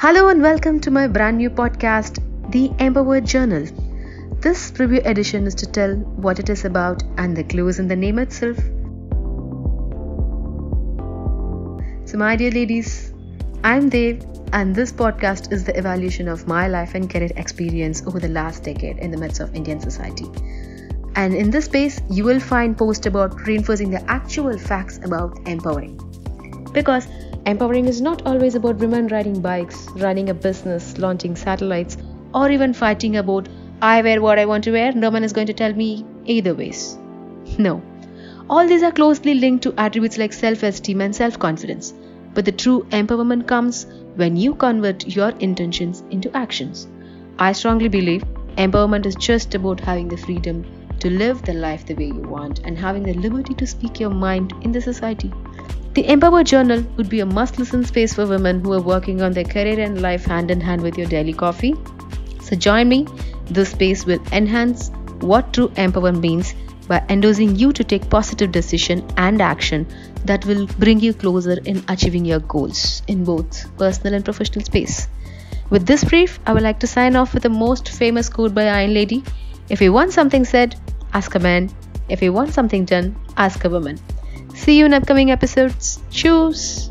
Hello and welcome to my brand new podcast, The Empowered Journal. This preview edition is to tell what it is about and the clues in the name itself. So, my dear ladies, I'm Dev, and this podcast is the evaluation of my life and career experience over the last decade in the midst of Indian society. And in this space, you will find posts about reinforcing the actual facts about empowering. Because empowering is not always about women riding bikes, running a business, launching satellites, or even fighting about I wear what I want to wear, no one is going to tell me either ways. No. All these are closely linked to attributes like self esteem and self confidence. But the true empowerment comes when you convert your intentions into actions. I strongly believe empowerment is just about having the freedom to live the life the way you want and having the liberty to speak your mind in the society. The Empowher Journal would be a must listen space for women who are working on their career and life hand in hand with your daily coffee. So join me. This space will enhance what true empowerment means by endorsing you to take positive decision and action that will bring you closer in achieving your goals in both personal and professional space. With this brief, I would like to sign off with the most famous quote by Iron Lady. If you want something said, ask a man. If you want something done, ask a woman. See you in upcoming episodes. Choose.